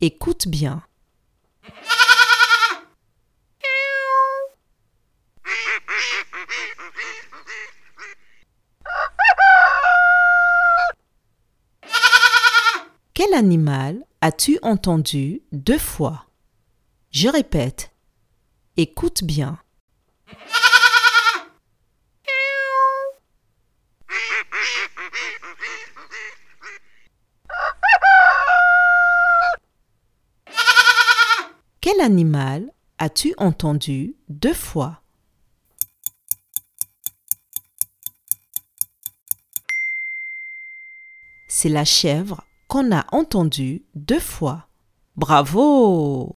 Écoute bien. Quel animal as-tu entendu deux fois? Je répète. Écoute bien. Quel animal as-tu entendu deux fois? C'est la chèvre qu'on a entendue deux fois. Bravo